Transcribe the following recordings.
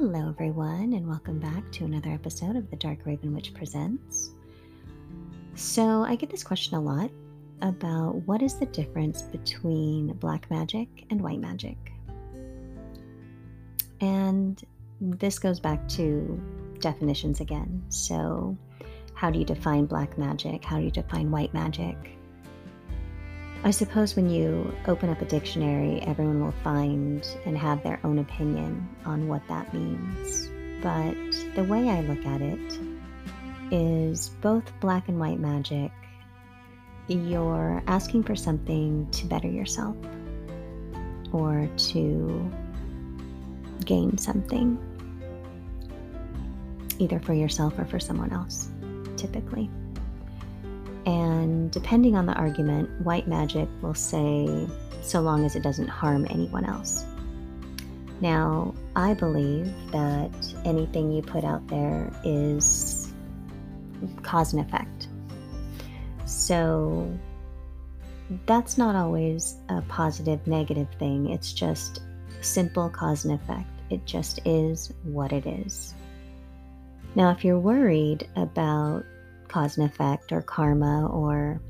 Hello, everyone, and welcome back to another episode of The Dark Raven Witch Presents. So, I get this question a lot about what is the difference between black magic and white magic. And this goes back to definitions again. So, how do you define black magic? How do you define white magic? I suppose when you open up a dictionary, everyone will find and have their own opinion on what that means. But the way I look at it is both black and white magic, you're asking for something to better yourself or to gain something, either for yourself or for someone else, typically. And depending on the argument, white magic will say, so long as it doesn't harm anyone else. Now, I believe that anything you put out there is cause and effect. So that's not always a positive, negative thing. It's just simple cause and effect. It just is what it is. Now, if you're worried about cause and effect or karma or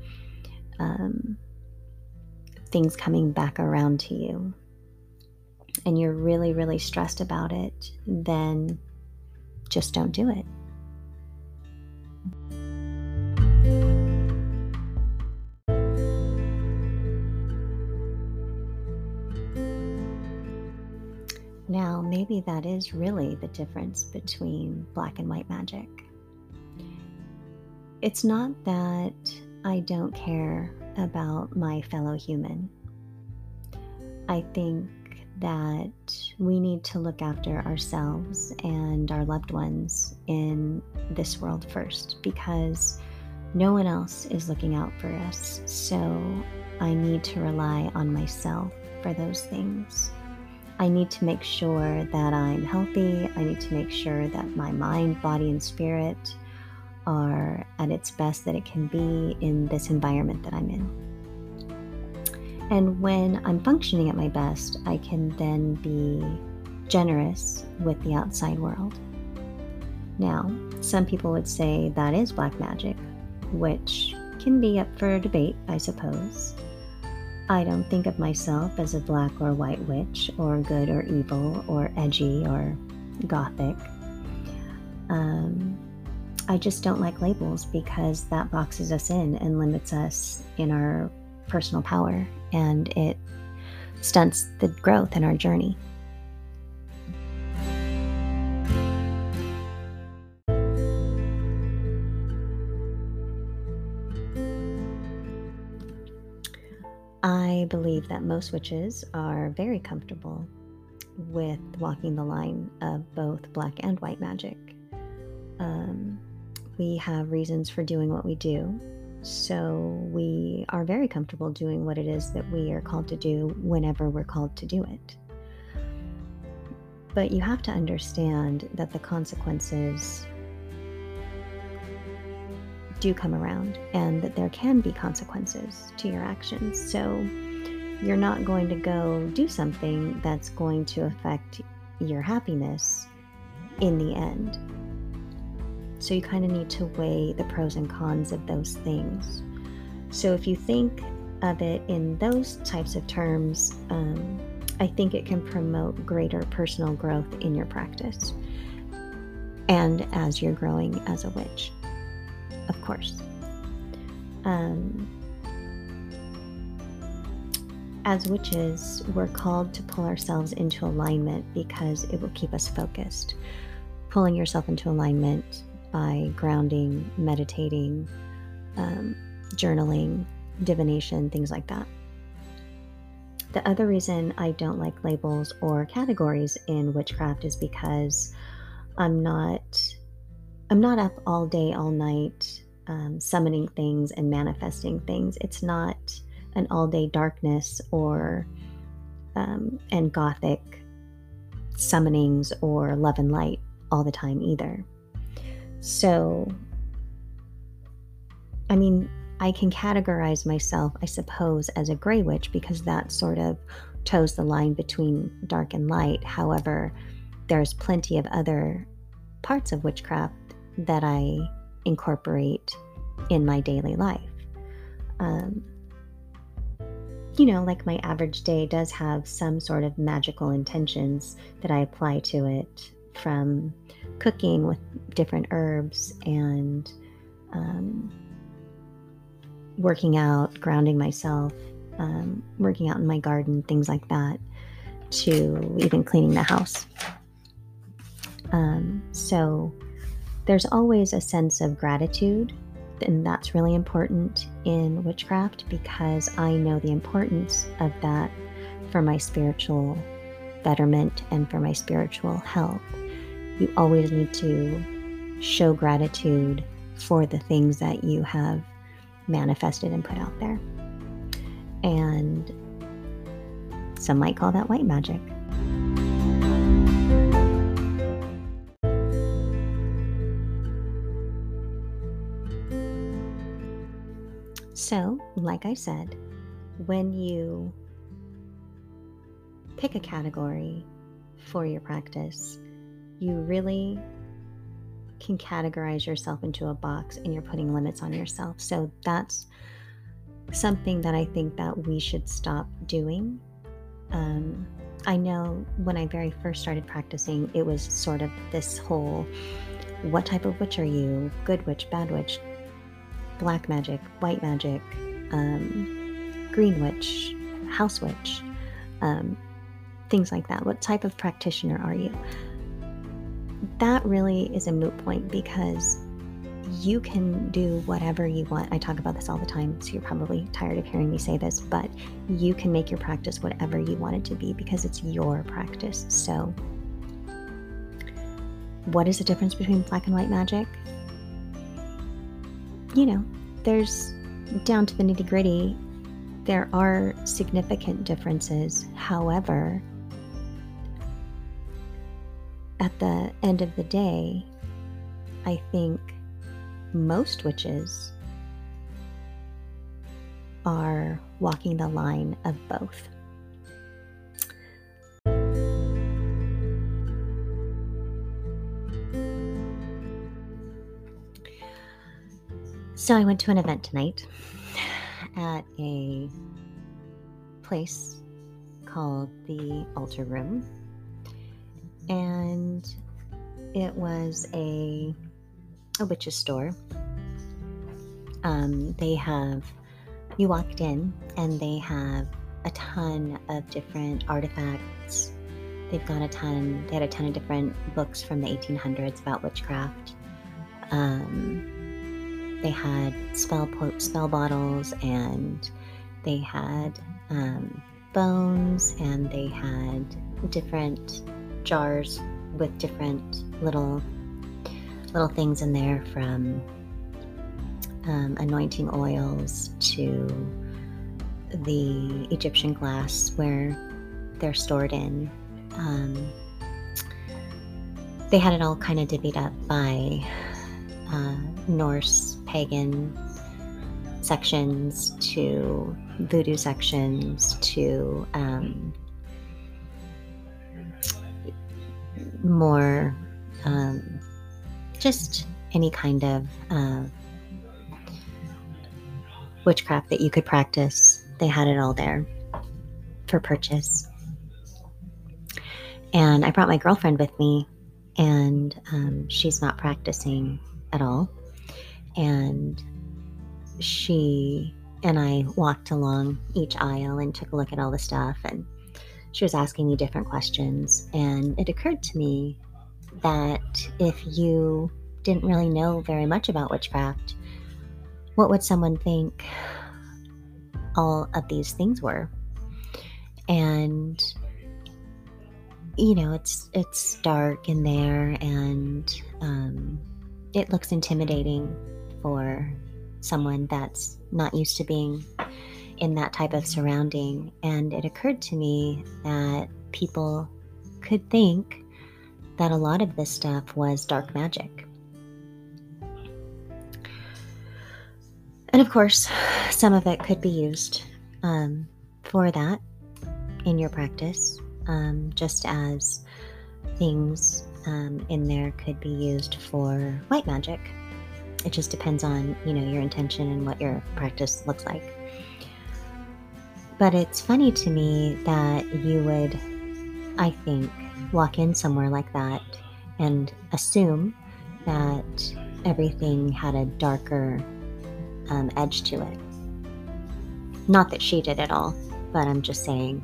um, things coming back around to you and you're really, really stressed about it, then just don't do it. Now, maybe that is really the difference between black and white magic it's not that I don't care about my fellow human. I think that we need to look after ourselves and our loved ones in this world first because no one else is looking out for us. So I need to rely on myself for those things. I need to make sure that I'm healthy. I need to make sure that my mind, body, and spirit are at its best that it can be in this environment that I'm in. And when I'm functioning at my best, I can then be generous with the outside world. Now, some people would say that is black magic, which can be up for debate, I suppose. I don't think of myself as a black or white witch, or good or evil, or edgy or gothic. Um, I just don't like labels because that boxes us in and limits us in our personal power and it stunts the growth in our journey. I believe that most witches are very comfortable with walking the line of both black and white magic. Um, we have reasons for doing what we do. So we are very comfortable doing what it is that we are called to do whenever we're called to do it. But you have to understand that the consequences do come around and that there can be consequences to your actions. So you're not going to go do something that's going to affect your happiness in the end. So you kind of need to weigh the pros and cons of those things. So if you think of it in those types of terms, um, I think it can promote greater personal growth in your practice and as you're growing as a witch, of course. Um, as witches, we're called to pull ourselves into alignment because it will keep us focused. Pulling yourself into alignment by grounding, meditating, um, journaling, divination, things like that. The other reason I don't like labels or categories in witchcraft is because I'm not I'm not up all day all night um, summoning things and manifesting things. It's not an all day darkness or um, and gothic summonings or love and light all the time either. So, I mean, I can categorize myself, I suppose, as a gray witch because that sort of toes the line between dark and light. However, there's plenty of other parts of witchcraft that I incorporate in my daily life. Um, you know, like my average day does have some sort of magical intentions that I apply to it from cooking with different herbs and um, working out, grounding myself, um, working out in my garden, things like that, to even cleaning the house. Um, so there's always a sense of gratitude and that's really important in witchcraft because I know the importance of that for my spiritual betterment and for my spiritual health. You always need to show gratitude for the things that you have manifested and put out there. And some might call that white magic. So, like I said, when you pick a category for your practice, you really can categorize yourself into a box and you're putting limits on yourself. So that's something that I think that we should stop doing. Um, I know when I very first started practicing, it was sort of this whole what type of witch are you? Good witch, bad witch, black magic, white magic, um, green witch, house witch, um, things like that. What type of practitioner are you? That really is a moot point because you can do whatever you want. I talk about this all the time, so you're probably tired of hearing me say this, but you can make your practice whatever you want it to be because it's your practice. So, what is the difference between black and white magic? you know, there's down to the nitty gritty, there are significant differences. However, at the end of the day, I think most witches are walking the line of both. So I went to an event tonight at a place called the Altar Room. And it was a a witch's store. Um, they have you walked in and they have a ton of different artifacts. They've got a ton. They had a ton of different books from the 1800s about witchcraft. Um, they had spell po- spell bottles and they had um, bones and they had different jars with different little little things in there from um, anointing oils to the Egyptian glass where they're stored in. Um, they had it all kind of divvied up by uh, Norse pagan sections to voodoo sections to um, more um, just any kind of uh, witchcraft that you could practice. They had it all there for purchase. And I brought my girlfriend with me, and um, she's not practicing at all. And she and I walked along each aisle and took a look at all the stuff. And she was asking me different questions. And it occurred to me that if you didn't really know very much about witchcraft, what would someone think all of these things were? And you know, it's it's dark in there, and um, it looks intimidating for someone that's not used to being in that type of surrounding. And it occurred to me that people could think that a lot of this stuff was dark magic. And of course, some of it could be used um, for that in your practice, um, just as things um, in there could be used for white magic. It just depends on you know your intention and what your practice looks like. But it's funny to me that you would, I think, walk in somewhere like that and assume that everything had a darker um, edge to it. Not that she did at all, but I'm just saying,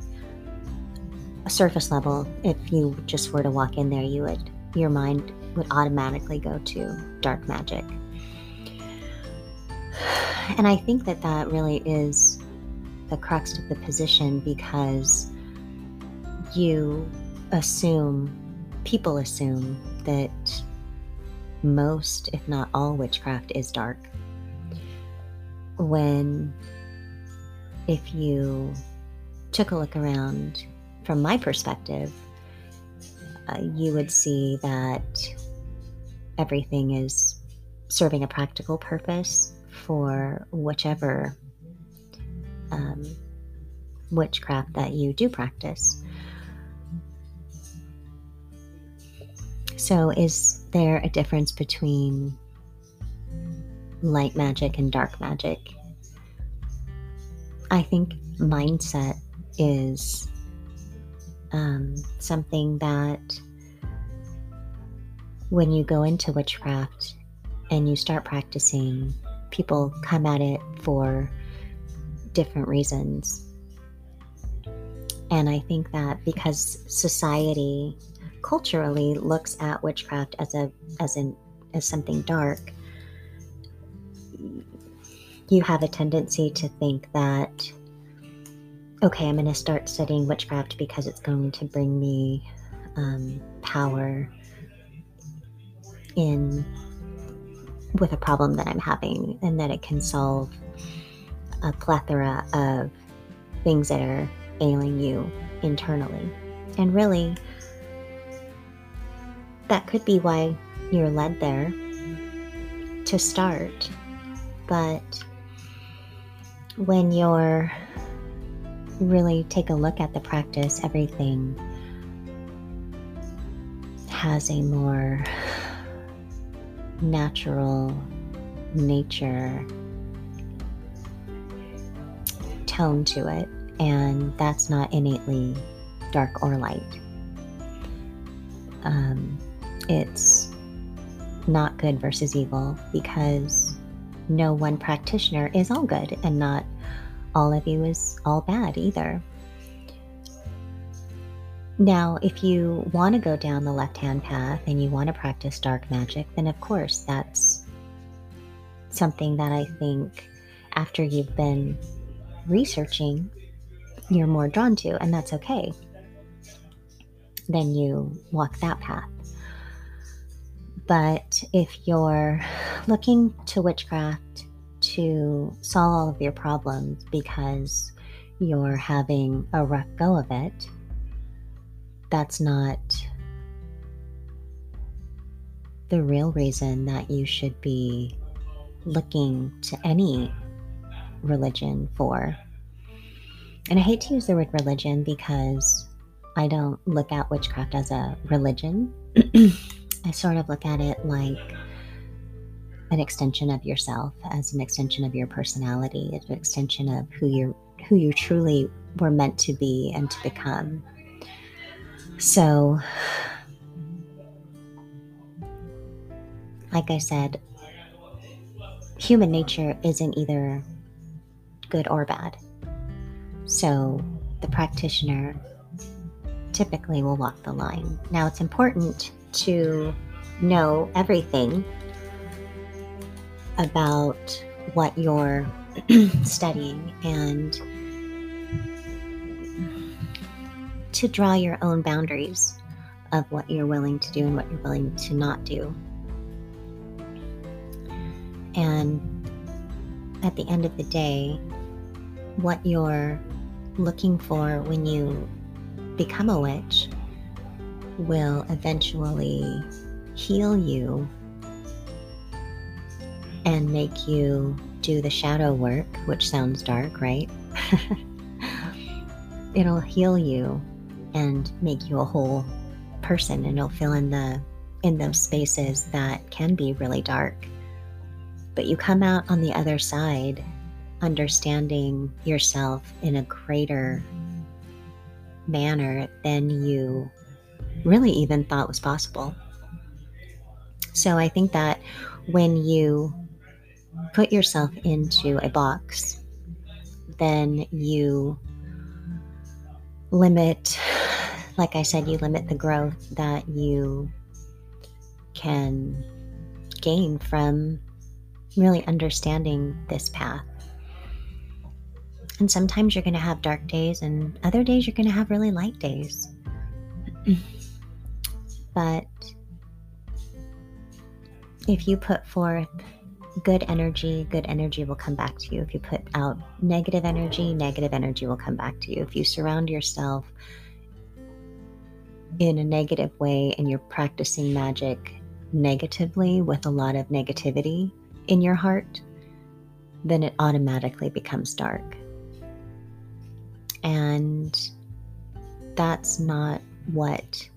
a surface level, if you just were to walk in there, you would, your mind would automatically go to dark magic. And I think that that really is the crux of the position because you assume, people assume that most, if not all, witchcraft is dark. When, if you took a look around from my perspective, uh, you would see that everything is serving a practical purpose for whichever um, witchcraft that you do practice. So, is there a difference between light magic and dark magic? I think mindset is um, something that when you go into witchcraft and you start practicing, people come at it for different reasons. And I think that because society culturally looks at witchcraft as a as an as something dark, you have a tendency to think that okay, I'm going to start studying witchcraft because it's going to bring me um, power in with a problem that I'm having, and that it can solve a plethora of things that are ailing you internally. And really, that could be why you're led there to start. But when you're really take a look at the practice, everything has a more natural nature tone to it, and that's not innately dark or light. Um, it's not good versus evil because no one practitioner is all good and not all of you is all bad either. Now, if you want to go down the left hand path and you want to practice dark magic, then of course that's something that I think after you've been researching, you're more drawn to, and that's okay. Then you walk that path. But if you're looking to witchcraft to solve all of your problems because you're having a rough go of it, that's not the real reason that you should be looking to any religion for. And I hate to use the word religion because I don't look at witchcraft as a religion. I sort of look at it like an extension of yourself, as an extension of your personality, as an extension of who you who you truly were meant to be and to become. So, like I said, human nature isn't either good or bad. So, the practitioner typically will walk the line. Now, it's important to know everything about what you're studying and to draw your own boundaries of what you're willing to do and what you're willing to not do. And at the end of the day, what you're looking for when you become a witch will eventually heal you and make you do the shadow work, which sounds dark, right? It'll heal you and make you a whole person and it'll fill in the in those spaces that can be really dark. But you come out on the other side understanding yourself in a greater manner than you really even thought was possible. So I think that when you put yourself into a box, then you limit, like I said, you limit the growth that you can gain from really understanding this path. And sometimes you're going to have dark days, and other days you're going to have really light days. but if you put forth good energy, good energy will come back to you. If you put out negative energy, negative energy will come back to you. If you surround yourself in a negative way and you're practicing magic negatively with a lot of negativity in your heart, then it automatically becomes dark. And that's not what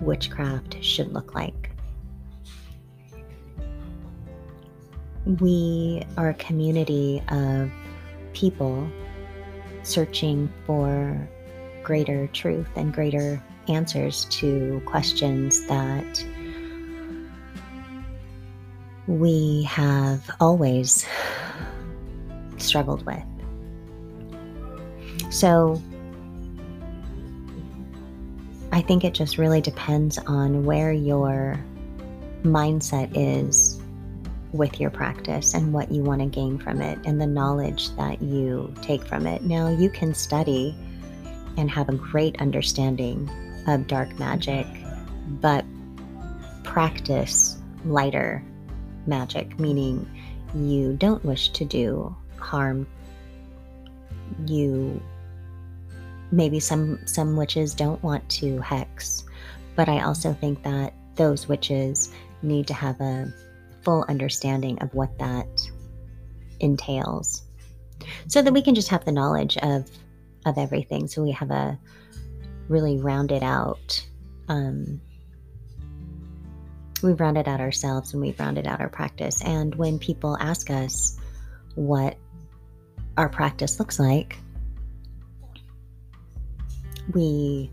witchcraft should look like. We are a community of people searching for greater truth and greater answers to questions that we have always struggled with. So, I think it just really depends on where your mindset is with your practice and what you want to gain from it and the knowledge that you take from it. Now, you can study and have a great understanding of dark magic, but practice lighter magic, meaning you don't wish to do harm. You maybe some some witches don't want to hex, but I also think that those witches need to have a full understanding of what that entails so that we can just have the knowledge of of everything so we have a really rounded out um, we've rounded out ourselves and we've rounded out our practice. And when people ask us what our practice looks like, we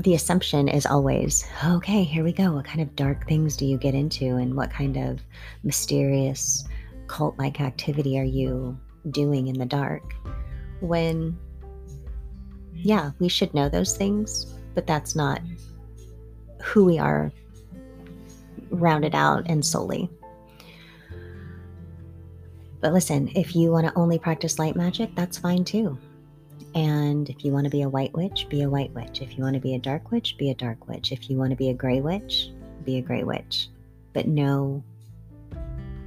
the assumption is always okay here we go what kind of dark things do you get into and what kind of mysterious cult like activity are you doing in the dark when yeah we should know those things but that's not who we are rounded out and solely. But listen, if you want to only practice light magic, that's fine too. And if you want to be a white witch, be a white witch. If you want to be a dark witch, be a dark witch. If you want to be a gray witch, be a gray witch. But know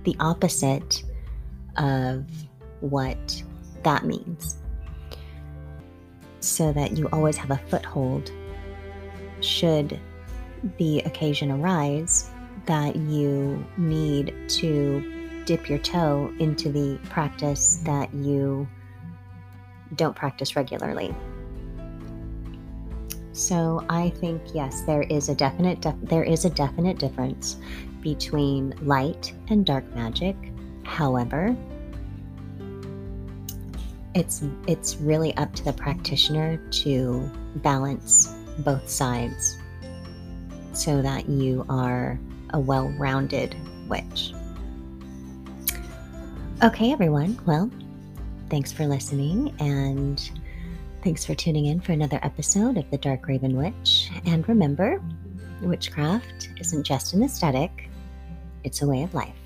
the opposite of what that means so that you always have a foothold should the occasion arise that you need to dip your toe into the practice that you don't practice regularly. So I think yes, there is a definite def- there is a definite difference between light and dark magic. However, it's it's really up to the practitioner to balance both sides so that you are a well rounded witch. Okay, everyone. Well, thanks for listening and thanks for tuning in for another episode of The Dark Raven Witch. And remember, witchcraft isn't just an aesthetic, it's a way of life.